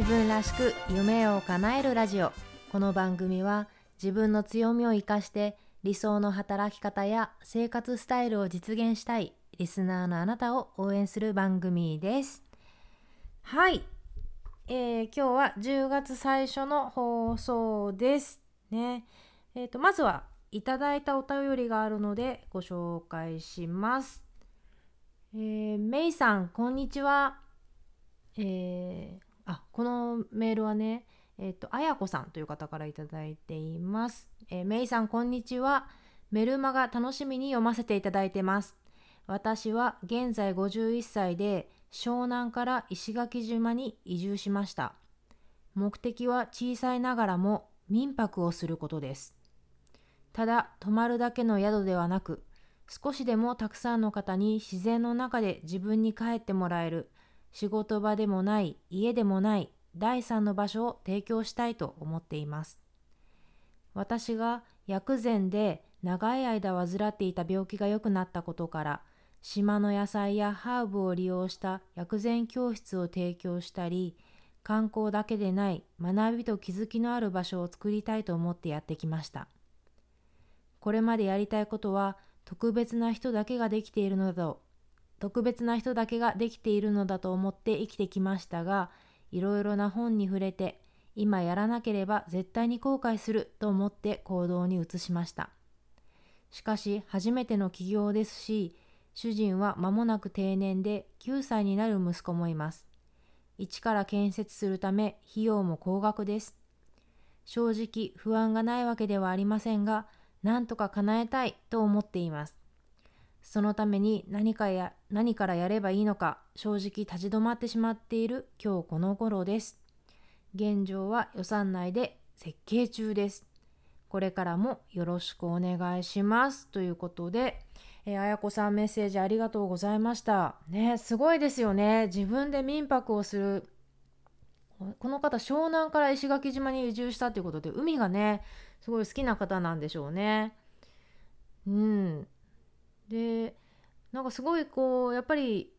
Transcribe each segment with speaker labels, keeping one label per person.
Speaker 1: 自分らしく夢を叶えるラジオ。この番組は自分の強みを生かして理想の働き方や生活スタイルを実現したいリスナーのあなたを応援する番組です。はい、えー、今日は10月最初の放送ですね。えーと、まずはいただいたお便りがあるのでご紹介します。えー、メイさんこんにちは。えー、あこのメールはねえっ、とあやこさんという方から頂いています、えー、メイさんこんにちは。メルマが楽しみに読ませていただいてます。私は現在51歳で湘南から石垣島に移住しました。目的は小さいながらも民泊をすることです。ただ泊まるだけの宿ではなく少しでもたくさんの方に自然の中で自分に帰ってもらえる仕事場でもない家でもない第三の場所を提供したいと思っています。私が薬膳で長い間患っていた病気が良くなったことから島の野菜やハーブを利用した薬膳教室を提供したり観光だけでない学びと気づきのある場所を作りたいと思ってやってきました。これまでやりたいことは特別な人だけができているのだと特別な人だけができているのだと思って生きてきましたがいろいろな本に触れて今やらなければ絶対に後悔すると思って行動に移しました。しかし初めての起業ですし主人は間もなく定年で9歳になる息子もいます。一から建設するため費用も高額です。正直不安がないわけではありませんが何とか叶えたいと思っています。そのために何かや何からやればいいのか正直立ち止まってしまっている今日この頃です。現状は予算内で設計中です。これからもよろしくお願いします。ということで、えー、あやこさんメッセージありがとうございました。ね、すごいですよね。自分で民泊をする。この方、湘南から石垣島に移住したということで、海がね、すごい好きな方なんでしょうね。うん。でなんかすごいこうやっぱり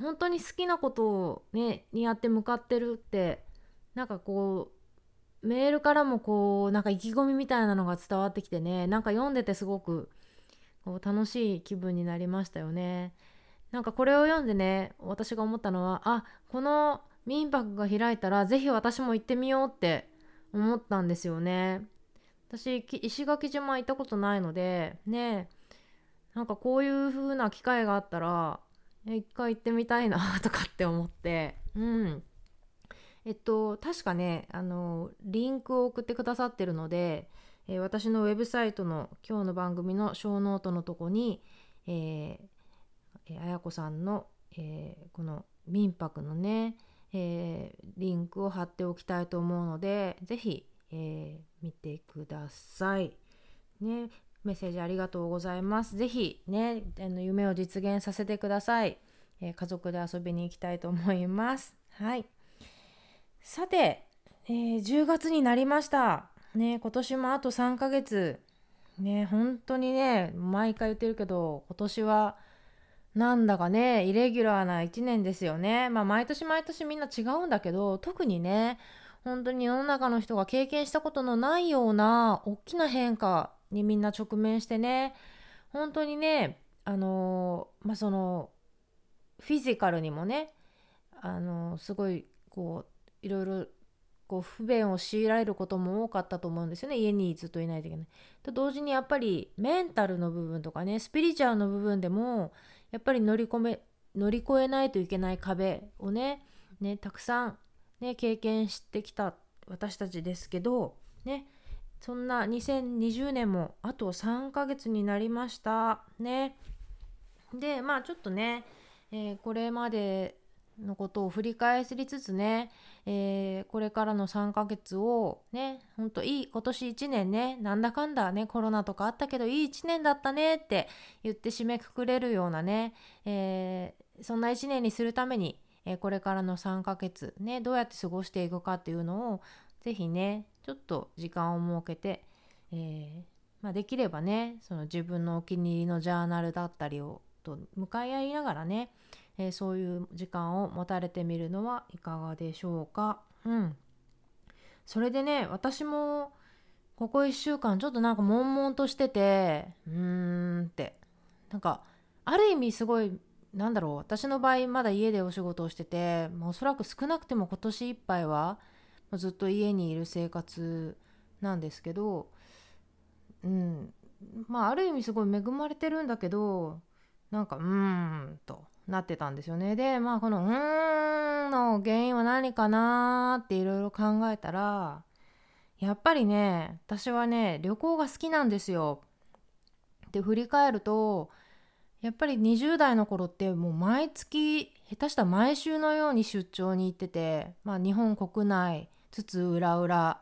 Speaker 1: 本当に好きなことをねにやって向かってるってなんかこうメールからもこうなんか意気込みみたいなのが伝わってきてねなんか読んでてすごくこう楽しい気分になりましたよね。なんかこれを読んでね私が思ったのはあこの民泊が開いたら是非私も行ってみようって思ったんですよね。私石垣島行ったことないのでねなんかこういう風な機会があったら一回行ってみたいな とかって思って。うん。えっと確かねあのリンクを送ってくださってるので、えー、私のウェブサイトの今日の番組のショーノートのとこに、えー、あやこさんの、えー、この民泊のね、えー、リンクを貼っておきたいと思うので是非、えー、見てください。ね、メッセージありがとうございます。ぜひね、あの夢を実現させてください、えー、家族で遊びに行きたいと思います。はい。さて、えー、10月になりました。ね、今年もあと3ヶ月。ね、本当にね、毎回言ってるけど、今年はなんだかね、イレギュラーな1年ですよね。まあ、毎年毎年みんな違うんだけど、特にね、本当に世の中の人が経験したことのないような大きな変化にみんな直面してね本当にねあのまあそのフィジカルにもねあのすごいこういろいろこう不便を強いられることも多かったと思うんですよね家にずっといないといけない。と同時にやっぱりメンタルの部分とかねスピリチュアルの部分でもやっぱり乗り込め乗り越えないといけない壁をねねたくさん、ね、経験してきた私たちですけどねそんな2020年もあと3ヶ月になりましたね。でまあちょっとね、えー、これまでのことを振り返りつつね、えー、これからの3ヶ月をねほんといい今年1年ねなんだかんだねコロナとかあったけどいい1年だったねって言って締めくくれるようなね、えー、そんな1年にするために、えこれからの3ヶ月ねどうやって過ごしていくかっていうのを是非ねちょっと時間を設けて、えー、まあ、できればねその自分のお気に入りのジャーナルだったりをと向かい合いながらね、えー、そういう時間を持たれてみるのはいかがでしょうか。うん、それでね私もここ1週間ちょっとなんか悶々としててうーんってなんかある意味すごいなんだろう私の場合まだ家でお仕事をしてて、まあ、おそらく少なくても今年いっぱいはずっと家にいる生活なんですけどうんまあある意味すごい恵まれてるんだけどなんかうーんとなってたんですよねでまあこのうーんの原因は何かなっていろいろ考えたらやっぱりね私はね旅行が好きなんですよ。で振り返るとやっぱり20代の頃ってもう毎月下手したら毎週のように出張に行ってて、まあ、日本国内つつ裏裏、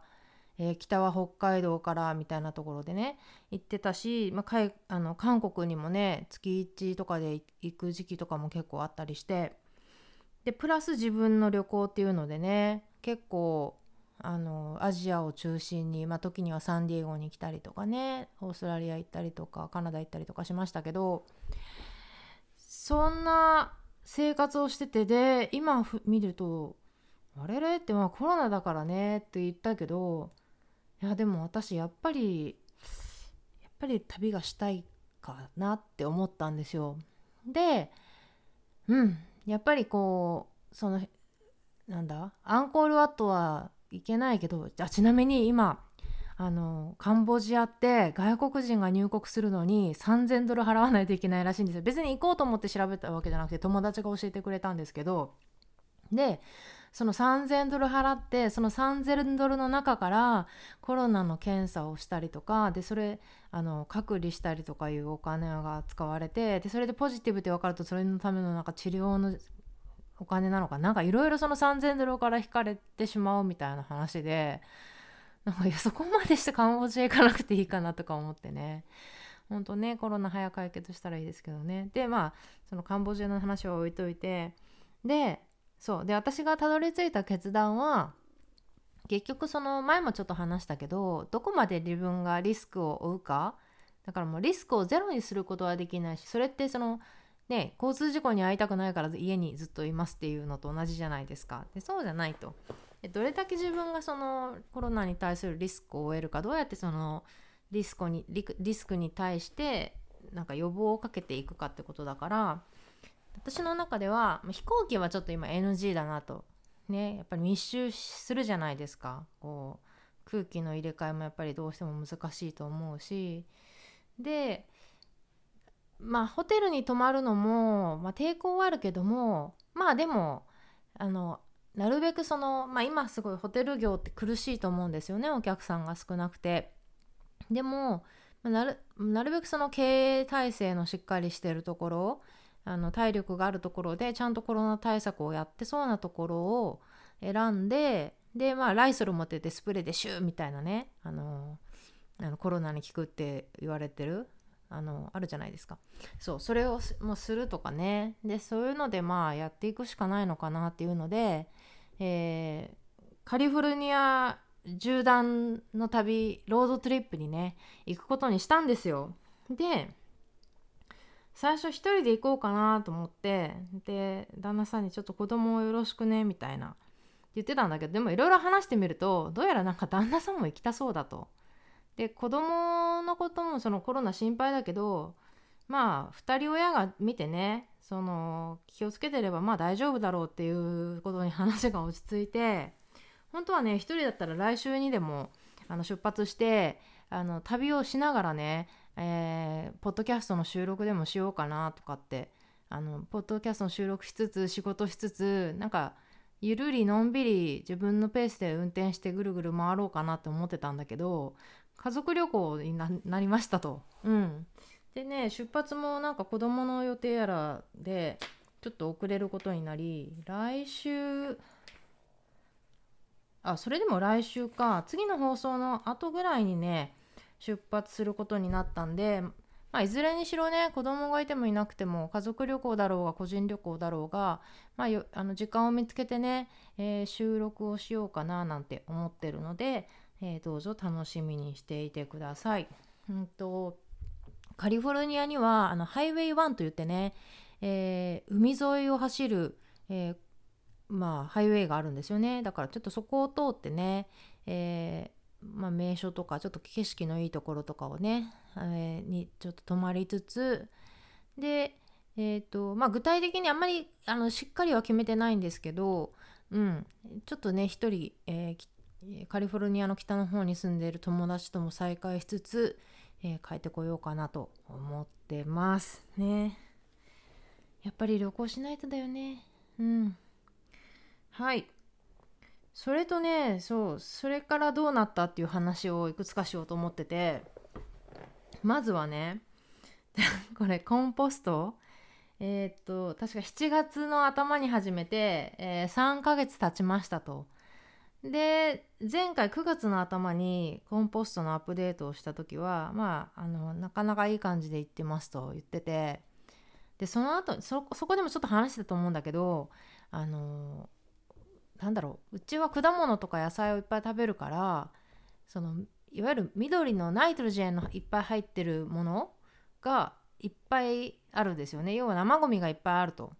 Speaker 1: えー、北は北海道からみたいなところでね行ってたし、まあ、あの韓国にもね月1とかで行く時期とかも結構あったりしてでプラス自分の旅行っていうのでね結構あのアジアを中心に、まあ、時にはサンディエゴに来たりとかねオーストラリア行ったりとかカナダ行ったりとかしましたけどそんな生活をしててで今見るとあれれ？ってまあコロナだからねって言ったけどいやでも私やっぱりやっぱり旅がしたいかなって思ったんですよ。でうんやっぱりこうそのなんだ？アンコールワットはいけないけどあちなみに今あのカンボジアって外国人が入国するのに3000ドル払わないといけないらしいんですよ。別に行こうと思って調べたわけじゃなくて友達が教えてくれたんですけどでその3000ドル払ってその3000ドルの中からコロナの検査をしたりとかでそれあの隔離したりとかいうお金が使われてでそれでポジティブって分かるとそれのためのなんか治療のお金なのかな？んかいろいろその3000ドルから引かれてしまうみたいな話でなんかいやそこまでしてカンボジア行かなくていいかなとか思ってね。ほんとねコロナ早解決したらいいですけどね。でまあそのカンボジアの話は置いといて。でそう。で私がたどり着いた決断は結局その前もちょっと話したけどどこまで自分がリスクを負うか？だからもうリスクをゼロにすることはできないしそれってそのね、交通事故に遭いたくないから家にずっといますっていうのと同じじゃないですか。でそうじゃないと。でどれだけ自分がそのコロナに対するリスクを負えるかどうやってそのリスクにリスクに対してなんか予防をかけていくかってことだから私の中では飛行機はちょっと今 NG だなと。ね、やっぱり密集するじゃないですか。こう空気の入れ替えもやっぱりどうしても難しいと思うしでまあホテルに泊まるのも、まあ、抵抗はあるけどもまあでもあのなるべくその、まあ、今すごいホテル業って苦しいと思うんですよねお客さんが少なくて。でもなるなるべくその経営体制のしっかりしてるところあの体力があるところでちゃんとコロナ対策をやってそうなところを選んででまあライソル持っててスプレーでシューみたいなねあのあのコロナに効くって言われてるあのあるじゃないですか。そうそれをもうするとかね。でそういうのでまあやっていくしかないのかなっていうので、えー、カリフォルニア縦断の旅ロードトリップにね行くことにしたんですよ。で最初一人で行こうかなと思ってで旦那さんにちょっと子供をよろしくねみたいな言ってたんだけどでもいろいろ話してみるとどうやらなんか旦那さんも行きたそうだと。で子供のこともそのコロナ心配だけどまあ2人親が見てねその気をつけてればまあ大丈夫だろうっていうことに話が 落ち着いて本当はね1人だったら来週にでもあの出発してあの旅をしながらね、えー、ポッドキャストの収録でもしようかなとかってあのポッドキャストの収録しつつ仕事しつつなんかゆるりのんびり自分のペースで運転してぐるぐる回ろうかなって思ってたんだけど家族旅行になりましたと。うん、でね出発もなんか子供の予定やらでちょっと遅れることになり来週あそれでも来週か次の放送の後ぐらいにね出発することになったんで、まあ、いずれにしろね子供がいてもいなくても家族旅行だろうが個人旅行だろうが、まあ、あの時間を見つけてね、えー、収録をしようかななんて思ってるので、えー、どうぞ楽しみにしていてください。んとカリフォルニアにはあのハイウェイ1といってね、えー、海沿いを走る、えー、まあハイウェイがあるんですよねだからちょっとそこを通ってね、えー、まあ、名所とかちょっと景色のいいところとかをね、え、にちょっと泊まりつつでえーとまあ、具体的にあんまりあのしっかりは決めてないんですけど、うん、ちょっとね一人、えー、カリフォルニアの北の方に住んでいる友達とも再会しつつ、えー、帰ってこようかなと思ってますね。やっぱり旅行しないとだよね。うん。はい。それとね、そう、それからどうなったっていう話をいくつかしようと思ってて、まずはね、これコンポストえー、っと確か7月の頭に始めて、えー、3ヶ月経ちましたと。で前回9月の頭にコンポストのアップデートをした時はまああのなかなかいい感じでいってますと言っててでその後そそこでもちょっと話してたと思うんだけどあのなんだろううちは果物とか野菜をいっぱい食べるからそのいわゆる緑のナイトロジェンのいっぱい入ってるものがいっぱいあるんですよね要は生ゴミがいっぱいあると。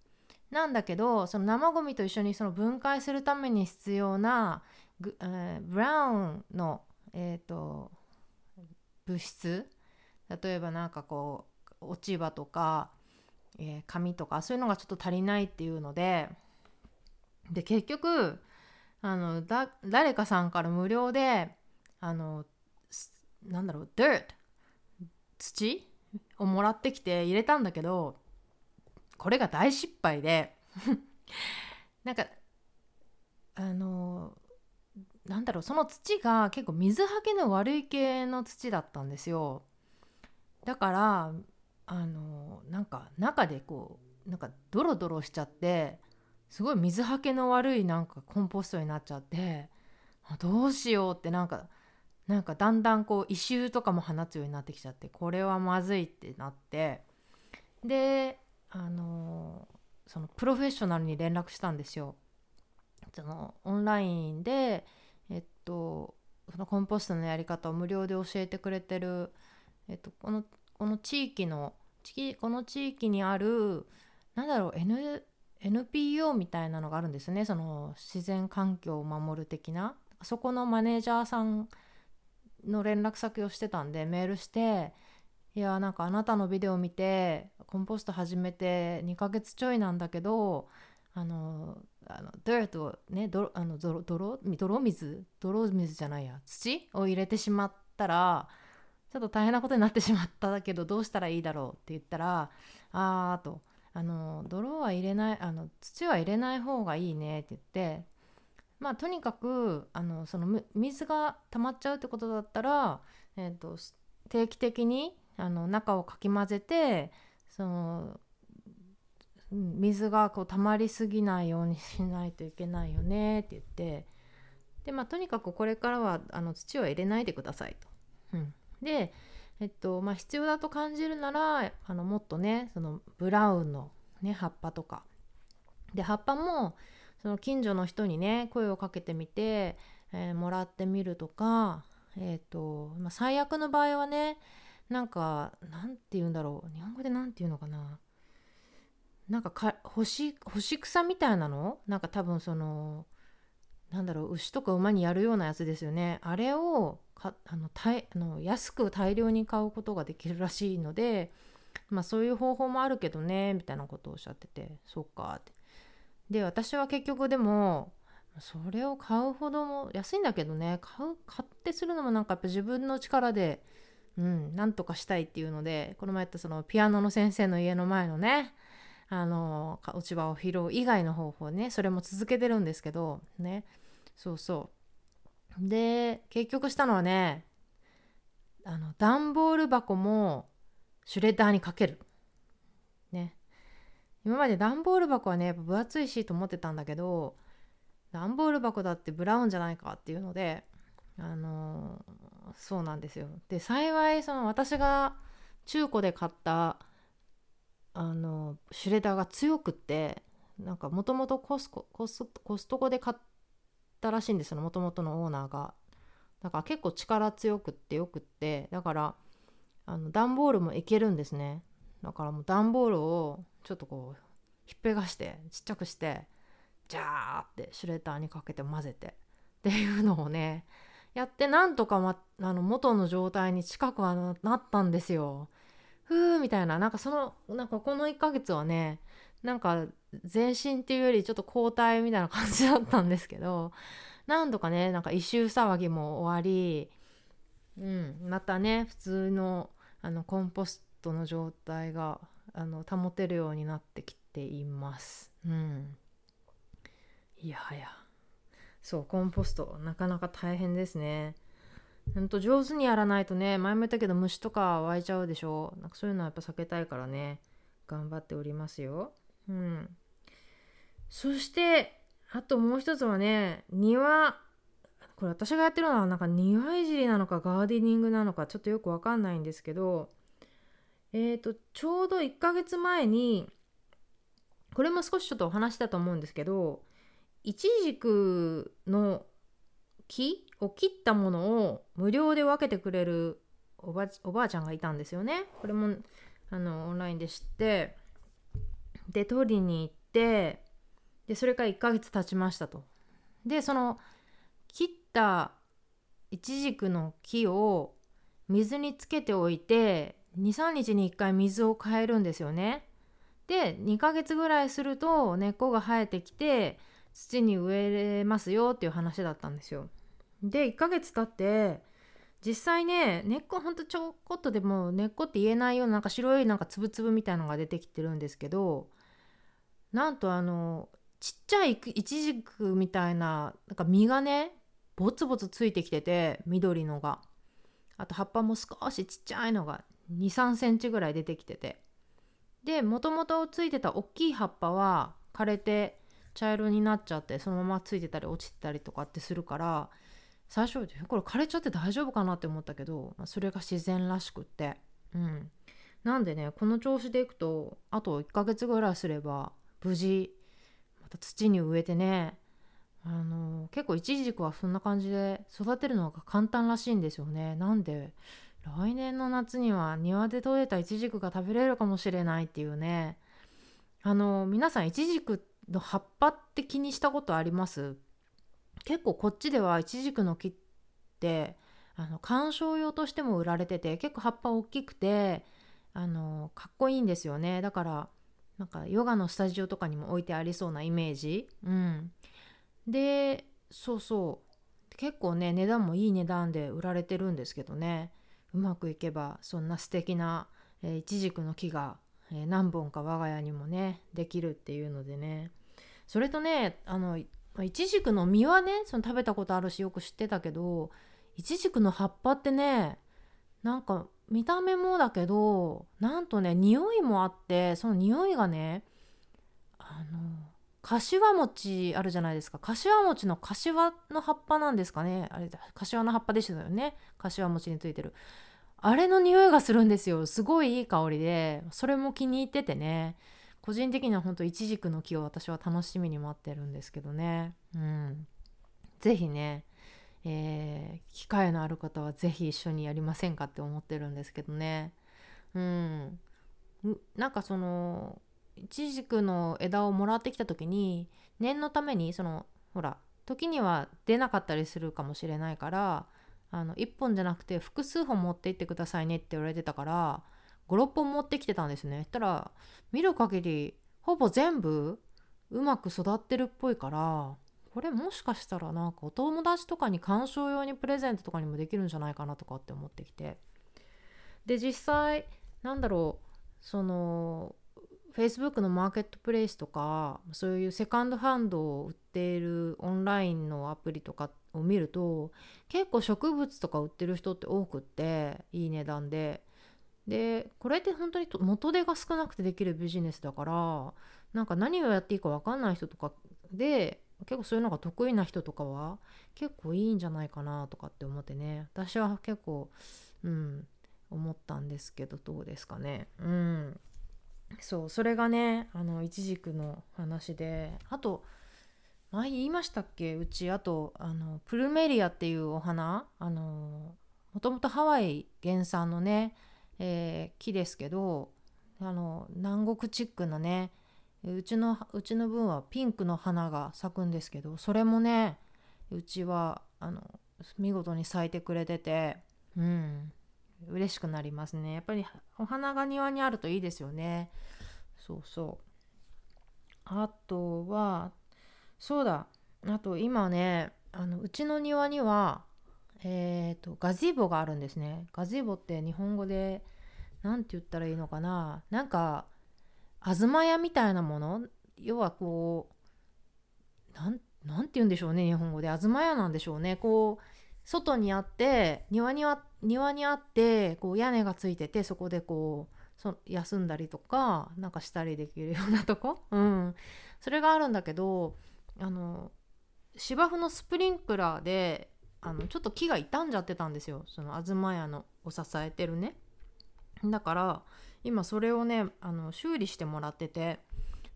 Speaker 1: なんだけどその生ゴミと一緒にその分解するために必要なえー、ブラウンの、えーと、物質。例えば何かこう落ち葉とか、えー、紙とかそういうのがちょっと足りないっていうので。で結局あのだ誰かさんから無料であのなんだろう dirt 土をもらってきて入れたんだけどこれが大失敗で なんかあのなんだろうその土が結構水はけの悪い系の土だったんですよ。だからあのなんか中でこうなんかドロドロしちゃってすごい水はけの悪いなんかコンポストになっちゃってどうしようってなんかなんかだんだんこう異臭とかも放つようになってきちゃってこれはまずいってなって。であのそのプロフェッショナルに連絡したんですよ。そのオンラインでえっとそのコンポストのやり方を無料で教えてくれてる、えっと、このこの地域のこの地域にあるなんだろう、N、NPO みたいなのがあるんですねその自然環境を守る的なそこのマネージャーさんの連絡先をしてたんでメールしていやなんかあなたのビデオ見てコンポスト始めて2ヶ月ちょいなんだけどあのあの dirt をね泥あの泥泥泥水？泥水じゃないや。土を入れてしまったらちょっと大変なことになってしまったけどどうしたらいいだろうって言ったらあーとあの泥は入れないあの土は入れない方がいいねって言ってまあとにかくあのその水が溜まっちゃうってことだったら、えーと、定期的にあの中をかき混ぜてその水がこう溜まりすぎないようにしないといけないよねって言ってでまあとにかくこれからはあの土は入れないでくださいと。うん、でえっとまあ必要だと感じるならあのもっとねそのブラウンの、ね、葉っぱとかで葉っぱもその近所の人にね声をかけてみて、えー、もらってみるとか、えーとまあ、最悪の場合はねなんかなんて言うんだろう。日本語で何て言うのかな。なんかか干し草みたいなの？なんか多分そのなんだろう。牛とか馬にやるようなやつですよね。あれをかあのたいあの安く大量に買うことができるらしいのでまあそういう方法もあるけどねみたいなことをおっしゃってて。そっか。ってで私は結局でもそれを買うほども安いんだけどね。買う買ってするのもなんかやっぱ自分の力でうんなんとかしたいっていうのでこの前やったそのピアノの先生の家の前のねあの落ち葉を拾う以外の方法ねそれも続けてるんですけどね。そうそう。で結局したのはねあの段ボール箱もシュレッダーにかける。ね。今まで段ボール箱はね分厚いしと思ってたんだけど段ボール箱だってブラウンじゃないかっていうのであのそうなんですよ。で幸いその私が中古で買ったあのシュレダーが強くってなんかもともとコスココスコストコで買ったらしいんですよもともとのオーナーが。だから結構力強くってよくってだからあの段ボールもいけるんですね。だからもう段ボールをちょっとこうひっぺがしてちっちゃくしてジャーってシュレッダーにかけて混ぜてっていうのをねやってなんとか、ま、あの元の状態に近くはなったんですよ。ふーみたいななんかそのなんかこの1ヶ月はねなんか全身っていうよりちょっと交代みたいな感じだったんですけど何度かねなんか異臭騒ぎも終わり、うん、またね普通のあのコンポストの状態があの保てるようになってきています。うん、いやはやそうコンポストなかなか大変ですね。ほんと上手にやらないとね前も言ったけど虫とか湧いちゃうでしょなんかそういうのはやっぱ避けたいからね頑張っておりますよ。うん。そしてあともう一つはね庭これ私がやってるのはなんか庭いじりなのかガーデニングなのかちょっとよくわかんないんですけどえっ、ー、とちょうど1ヶ月前にこれも少しちょっとお話したと思うんですけどイチジクの木を切ったものを無料で分けてくれるおばおばあちゃんがいたんですよね。これもあのオンラインで知ってで取りに行ってでそれから1ヶ月経ちましたと。でその切ったイチジクの木を水につけておいて23日に1回水を変えるんですよね。で2ヶ月ぐらいすると根っこが生えてきて土に植えれますよっていう話だったんですよ。で1ヶ月経って実際ね根っこほんとちょこっとでも根っこって言えないようななんか白いなんかつぶつぶみたいのが出てきてるんですけどなんとあのちっちゃいイチジクみたいななんか実がねボツボツついてきてて緑のがあと葉っぱも少しちっちゃいのが2 3センチぐらい出てきててでもともとついてた大きい葉っぱは枯れて茶色になっちゃってそのままついてたり落ちてたりとかってするから最初これ枯れちゃって大丈夫かなって思ったけど、まあ、それが自然らしくって。うん。なんでねこの調子でいくとあと1ヶ月ぐらいすれば無事また土に植えてねあの結構イチジクはそんな感じで育てるのが簡単らしいんですよね。なんで来年の夏には庭で採れたイチジクが食べれるかもしれないっていうね。あの皆さんイチジクの葉っぱって気にしたことあります？結構こっちではイチジクの木ってあの観賞用としても売られてて結構葉っぱ大きくてあのかっこいいんですよね。だからなんかヨガのスタジオとかにも置いてありそうなイメージ。うん。でそうそう。結構ね値段もいい値段で売られてるんですけどね。うまくいけばそんな素敵なイチジクの木が、えー、何本か我が家にもねできるっていうのでね。それとねあのいちじくの実はねその食べたことあるしよく知ってたけどいちじくの葉っぱってねなんか見た目もだけどなんとね匂いもあってその匂いがねあの柏餅あるじゃないですか。柏餅の柏の葉っぱなんですかね。あれ柏の葉っぱでしたよね。柏餅についてる。あれの匂いがするんですよ。すごいいい香りで。それも気に入っててね。個人的には本当イチジクの木を私は楽しみに待ってるんですけどね。うん。是非ねえー、機会のある方は是非一緒にやりませんかって思ってるんですけどね。うん。なんかそのイチジクの枝をもらってきた時に念のためにそのほら時には出なかったりするかもしれないからあの1本じゃなくて複数本持って行ってくださいねって言われてたから56本持ってきてたんですね。したら見る限りほぼ全部うまく育ってるっぽいからこれもしかしたらなんかお友達とかに鑑賞用にプレゼントとかにもできるんじゃないかなとかって思ってきて。で実際なんだろうその Facebook のマーケットプレイスとかそういうセカンドハンドを売っているオンラインのアプリとかってを見ると結構植物とか売ってる人って多くっていい値段で。でこれって本当に元手が少なくてできるビジネスだからなんか何をやっていいか分かんない人とかで結構そういうのが得意な人とかは結構いいんじゃないかなとかって思ってね。私は結構うん思ったんですけどどうですかね。うん。そうそれがねあのいちじくの話であと前言いましたっけ？うちあとあのプルメリアっていうお花あのもともとハワイ原産のねえー、木ですけどあの南国チックなねうちのうちの分はピンクの花が咲くんですけどそれもねうちはあの見事に咲いてくれててうん嬉しくなりますね。やっぱりお花が庭にあるといいですよね。そうそう。あとはそうだ。あと今ねあのうちの庭にはえーと、ガジーボがあるんですね。ガジーボって日本語で何て言ったらいいのかな。なんか東屋みたいなもの？要はこうなんなんて言うんでしょうね日本語で。東屋なんでしょうね。こう外にあって庭には庭にあってこう屋根がついててそこでこうそ休んだりとかなんかしたりできるようなとこ、うん、それがあるんだけどあの芝生のスプリンクラーであのちょっと木が傷んじゃってたんですよ。その東屋のを支えてるね。だから今それをねあの修理してもらってて。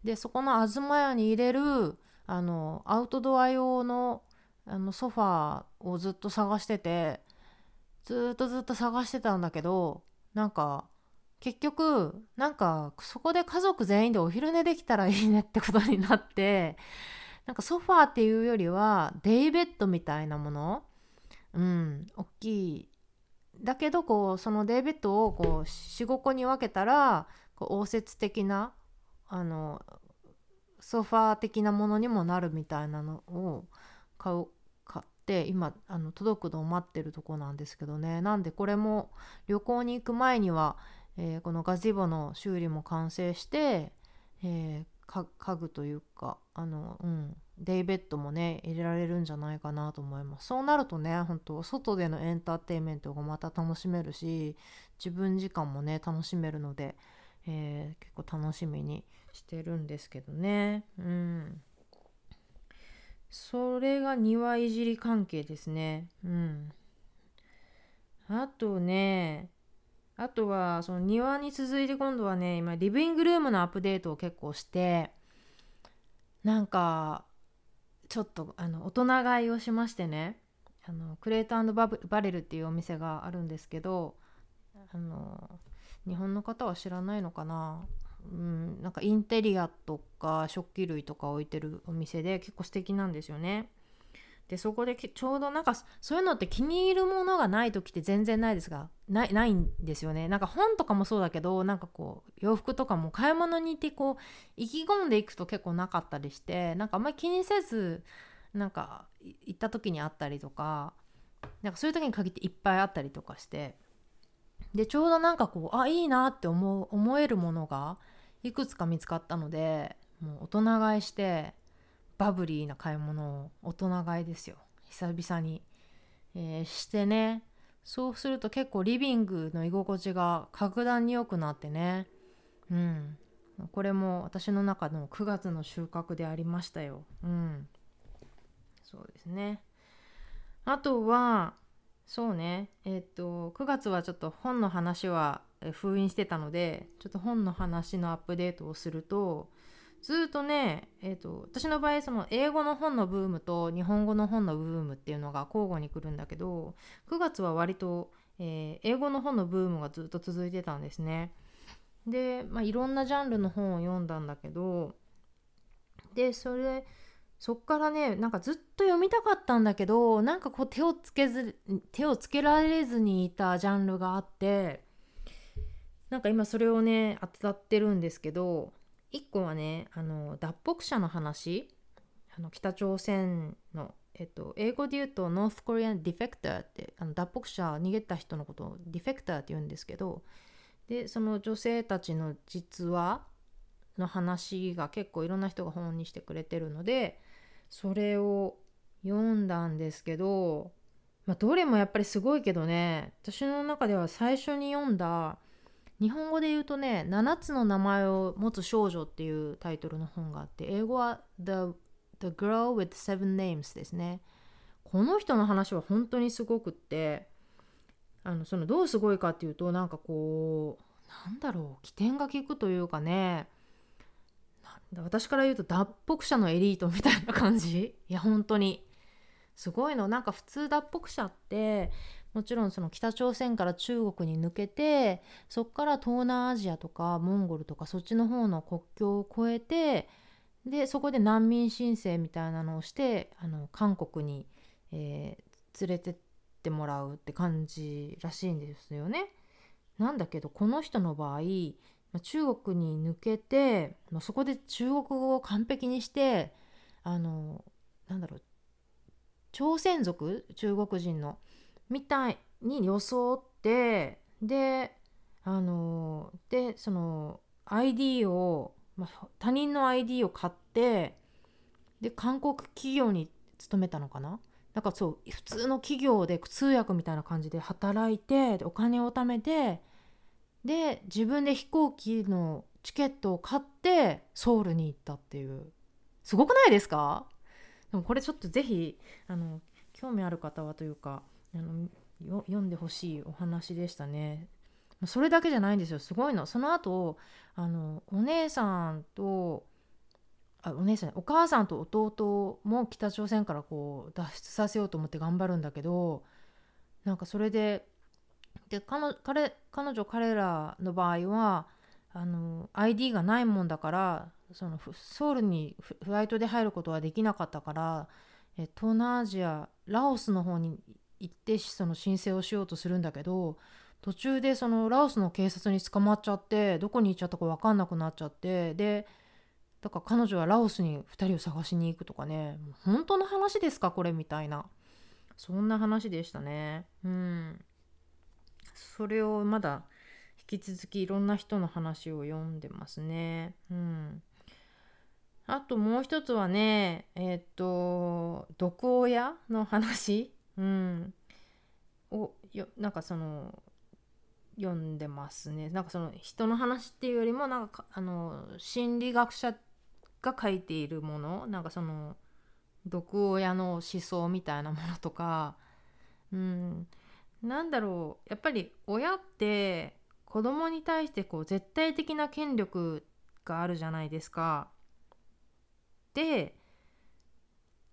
Speaker 1: でそこの東屋に入れるあのアウトドア用のあのソファーをずっと探しててずっとずっと探してたんだけどなんか結局なんかそこで家族全員でお昼寝できたらいいねってことになってなんかソファーっていうよりはデイベッドみたいなもの？うん大きい。だけどこうそのデイベッドをこう45個に分けたらこう応接的なあのソファー的なものにもなるみたいなのを買う買って今あの届くのを待ってるとこなんですけどね。なんでこれも旅行に行く前には、えー、このガジボの修理も完成して、えー、家具というかあの、うん、デイベッドもね入れられるんじゃないかなと思います。そうなるとね本当外でのエンターテインメントがまた楽しめるし自分時間もね楽しめるので、えー、結構楽しみにしてるんですけどね。うん。それが庭いじり関係ですね。うん。あとねあとはその庭に続いて今度はね今リビングルームのアップデートを結構してなんかちょっとあの大人買いをしましてねあのクレートババレルっていうお店があるんですけどあの日本の方は知らないのかな、うん、なんかインテリアとか食器類とか置いてるお店で結構素敵なんですよね。でそこでちょうどなんかそういうのって気に入るものがない時って全然ないですがないないんですよね。なんか本とかもそうだけどなんかこう洋服とかも買い物に行ってこう意気込んでいくと結構なかったりしてなんかあんまり気にせずなんか行った時にあったりとかなんかそういう時に限っていっぱいあったりとかしてでちょうどなんかこうあいいなって思う思えるものがいくつか見つかったのでもう大人買いしてバブリーな買い物を大人買いですよ。久々に、えー、してね。そうすると結構リビングの居心地が格段に良くなってね。うん。これも私の中の9月の収穫でありましたよ。うん。そうですね。あとはそうね。えっ、と9月はちょっと本の話は封印してたのでちょっと本の話のアップデートをするとずっとね、えーと、私の場合その英語の本のブームと日本語の本のブームっていうのが交互に来るんだけど9月は割と、えー、英語の本のブームがずっと続いてたんですね。で、まあ、いろんなジャンルの本を読んだんだけどでそれそっからねなんかずっと読みたかったんだけどなんかこう手をつけず手をつけられずにいたジャンルがあってなんか今それをね当たってるんですけど1個はねあの脱北者の話。あの北朝鮮の、えっと、英語で言うとノースコリアンディフェクターってあの脱北者逃げた人のことをディフェクターって言うんですけどでその女性たちの実話の話が結構いろんな人が本にしてくれてるのでそれを読んだんですけど、まあ、どれもやっぱりすごいけどね。私の中では最初に読んだ日本語で言うとね「7つの名前を持つ少女」っていうタイトルの本があって英語は The, The Girl with Seven Names ですね。この人の話は本当にすごくってあのそのどうすごいかっていうとなんかこうなんだろう起点が効くというかね私から言うと脱北者のエリートみたいな感じ？いや本当に。すごいの。なんか普通脱北者ってもちろんその北朝鮮から中国に抜けてそこから東南アジアとかモンゴルとかそっちの方の国境を越えてでそこで難民申請みたいなのをしてあの韓国に、えー、連れてってもらうって感じらしいんですよね。なんだけどこの人の場合中国に抜けてまあそこで中国語を完璧にしてあのなんだろう朝鮮族？中国人のみたいに装ってであのでその ID を、まあ、他人の ID を買ってで韓国企業に勤めたのかな？なんかそう普通の企業で通訳みたいな感じで働いてお金を貯めてで自分で飛行機のチケットを買ってソウルに行ったっていう。すごくないですか？でもこれちょっとぜひあの興味ある方はというかあの読んでほしいお話でしたね。それだけじゃないんですよすごいの。その後あのお姉さんとあお姉さんお母さんと弟も北朝鮮からこう脱出させようと思って頑張るんだけどなんかそれでで彼彼彼女彼らの場合はあの ID がないもんだからそのソウルにフライトで入ることはできなかったから東南アジアラオスの方に行ってその申請をしようとするんだけど途中でそのラオスの警察に捕まっちゃってどこに行っちゃったか分かんなくなっちゃってでだから彼女はラオスに2人を探しに行くとかね。本当の話ですかこれみたいな。そんな話でしたね。うん。それをまだ引き続きいろんな人の話を読んでますね。うん。あともう一つはねえっ、と毒親の話。うん。をよなんかその読んでますね。なんかその人の話っていうよりもなんかあの心理学者が書いているものなんかその毒親の思想みたいなものとかうん。なんだろう。やっぱり親って子供に対してこう絶対的な権力があるじゃないですか。で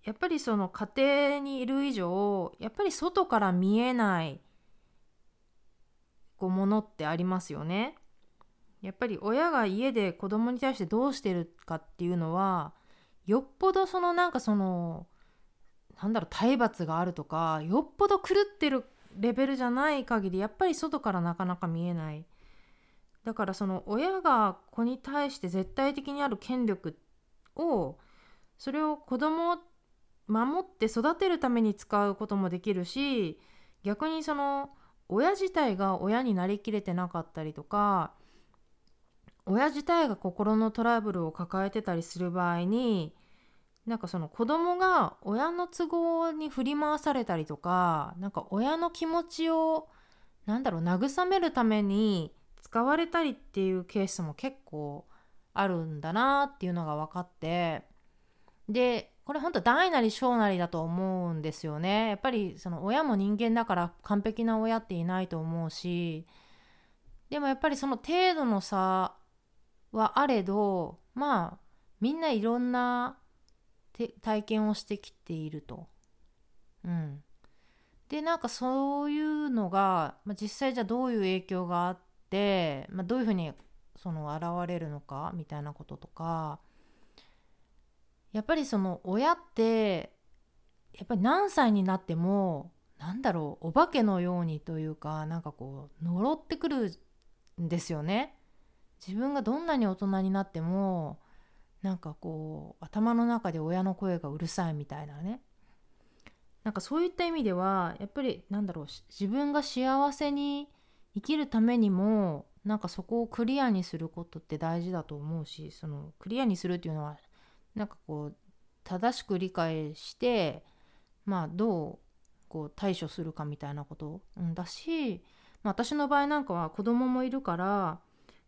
Speaker 1: やっぱりその家庭にいる以上やっぱり外から見えないこうものってありますよね。やっぱり親が家で子供に対してどうしてるかっていうのはよっぽどそのなんかそのなんだろう体罰があるとかよっぽど狂ってるレベルじゃない限りやっぱり外からなかなか見えないだからその親が子に対して絶対的にある権力をそれを子供守って育てるために使うこともできるし逆にその親自体が親になりきれてなかったりとか親自体が心のトラブルを抱えてたりする場合になんかその子供が親の都合に振り回されたりとかなんか親の気持ちをなんだろう慰めるために使われたりっていうケースも結構あるんだなっていうのが分かってでこれ本当大なり小なりだと思うんですよねやっぱりその親も人間だから完璧な親っていないと思うしでもやっぱりその程度の差はあれどまあみんないろんな体験をしてきていると。うん、でなんかそういうのが、まあ、実際じゃあどういう影響があって、まあ、どういうふうにその現れるのかみたいなこととかやっぱりその親ってやっぱり何歳になってもなんだろうお化けのようにというかなんかこう呪ってくるんですよね。自分がどんなに大人になってもなんかこう頭の中で親の声がうるさいみたいなねなんかそういった意味ではやっぱりなんだろう自分が幸せに生きるためにもなんかそこをクリアにすることって大事だと思うしそのクリアにするっていうのはなんかこう正しく理解してまあどうこう対処するかみたいなこと、うん、だし、まあ、私の場合なんかは子供もいるから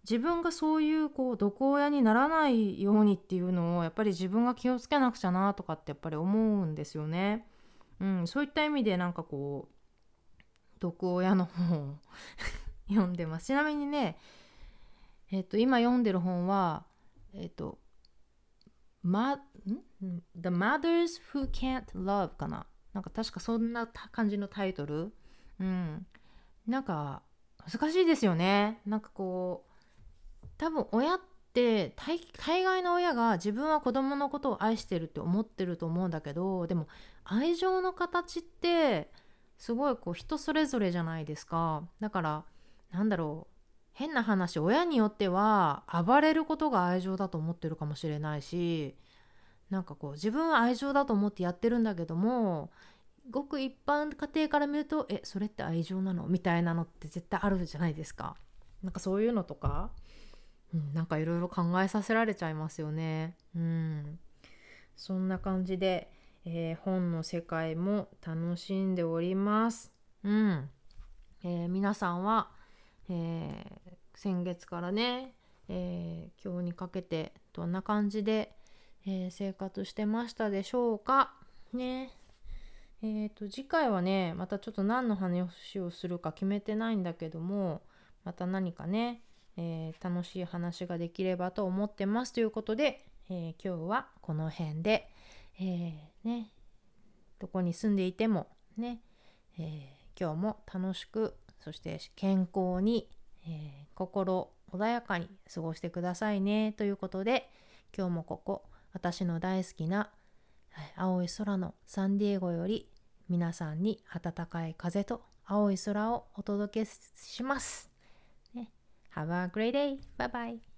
Speaker 1: 自分がそういうこう毒親にならないようにっていうのをやっぱり自分が気をつけなくちゃなとかってやっぱり思うんですよね。うん、そういった意味でなんかこう毒親の本を 読んでます。ちなみにね、えっ、と今読んでる本はえっ、と、ま、The Mothers Who Can't Love かな？なんか確かそんな感じのタイトル。うん。なんか難しいですよね。なんかこう多分親って大大概の親が自分は子供のことを愛してるって思ってると思うんだけどでも愛情の形ってすごいこう人それぞれじゃないですか。だからなんだろう。変な話親によっては暴れることが愛情だと思ってるかもしれないしなんかこう自分は愛情だと思ってやってるんだけどもごく一般家庭から見るとえそれって愛情なの？みたいなのって絶対あるじゃないですか。なんかそういうのとか、うん、なんかいろいろ考えさせられちゃいますよね。うん。そんな感じで、えー、本の世界も楽しんでおります。うん、えー、皆さんは、えー、先月からね、え今日にかけてどんな感じで、え生活してましたでしょうか？ね。えーと、次回はねまたちょっと何の話をするか決めてないんだけどもまた何かね、えー、楽しい話ができればと思ってます。ということで、え、今日はこの辺で、え、ね。どこに住んでいてもね、え今日も楽しくそして健康に、え心穏やかに過ごしてくださいねということで今日もここ私の大好きな青い空のサンディエゴより皆さんに暖かい風と青い空をお届けします。ね、Have a great day! Bye bye!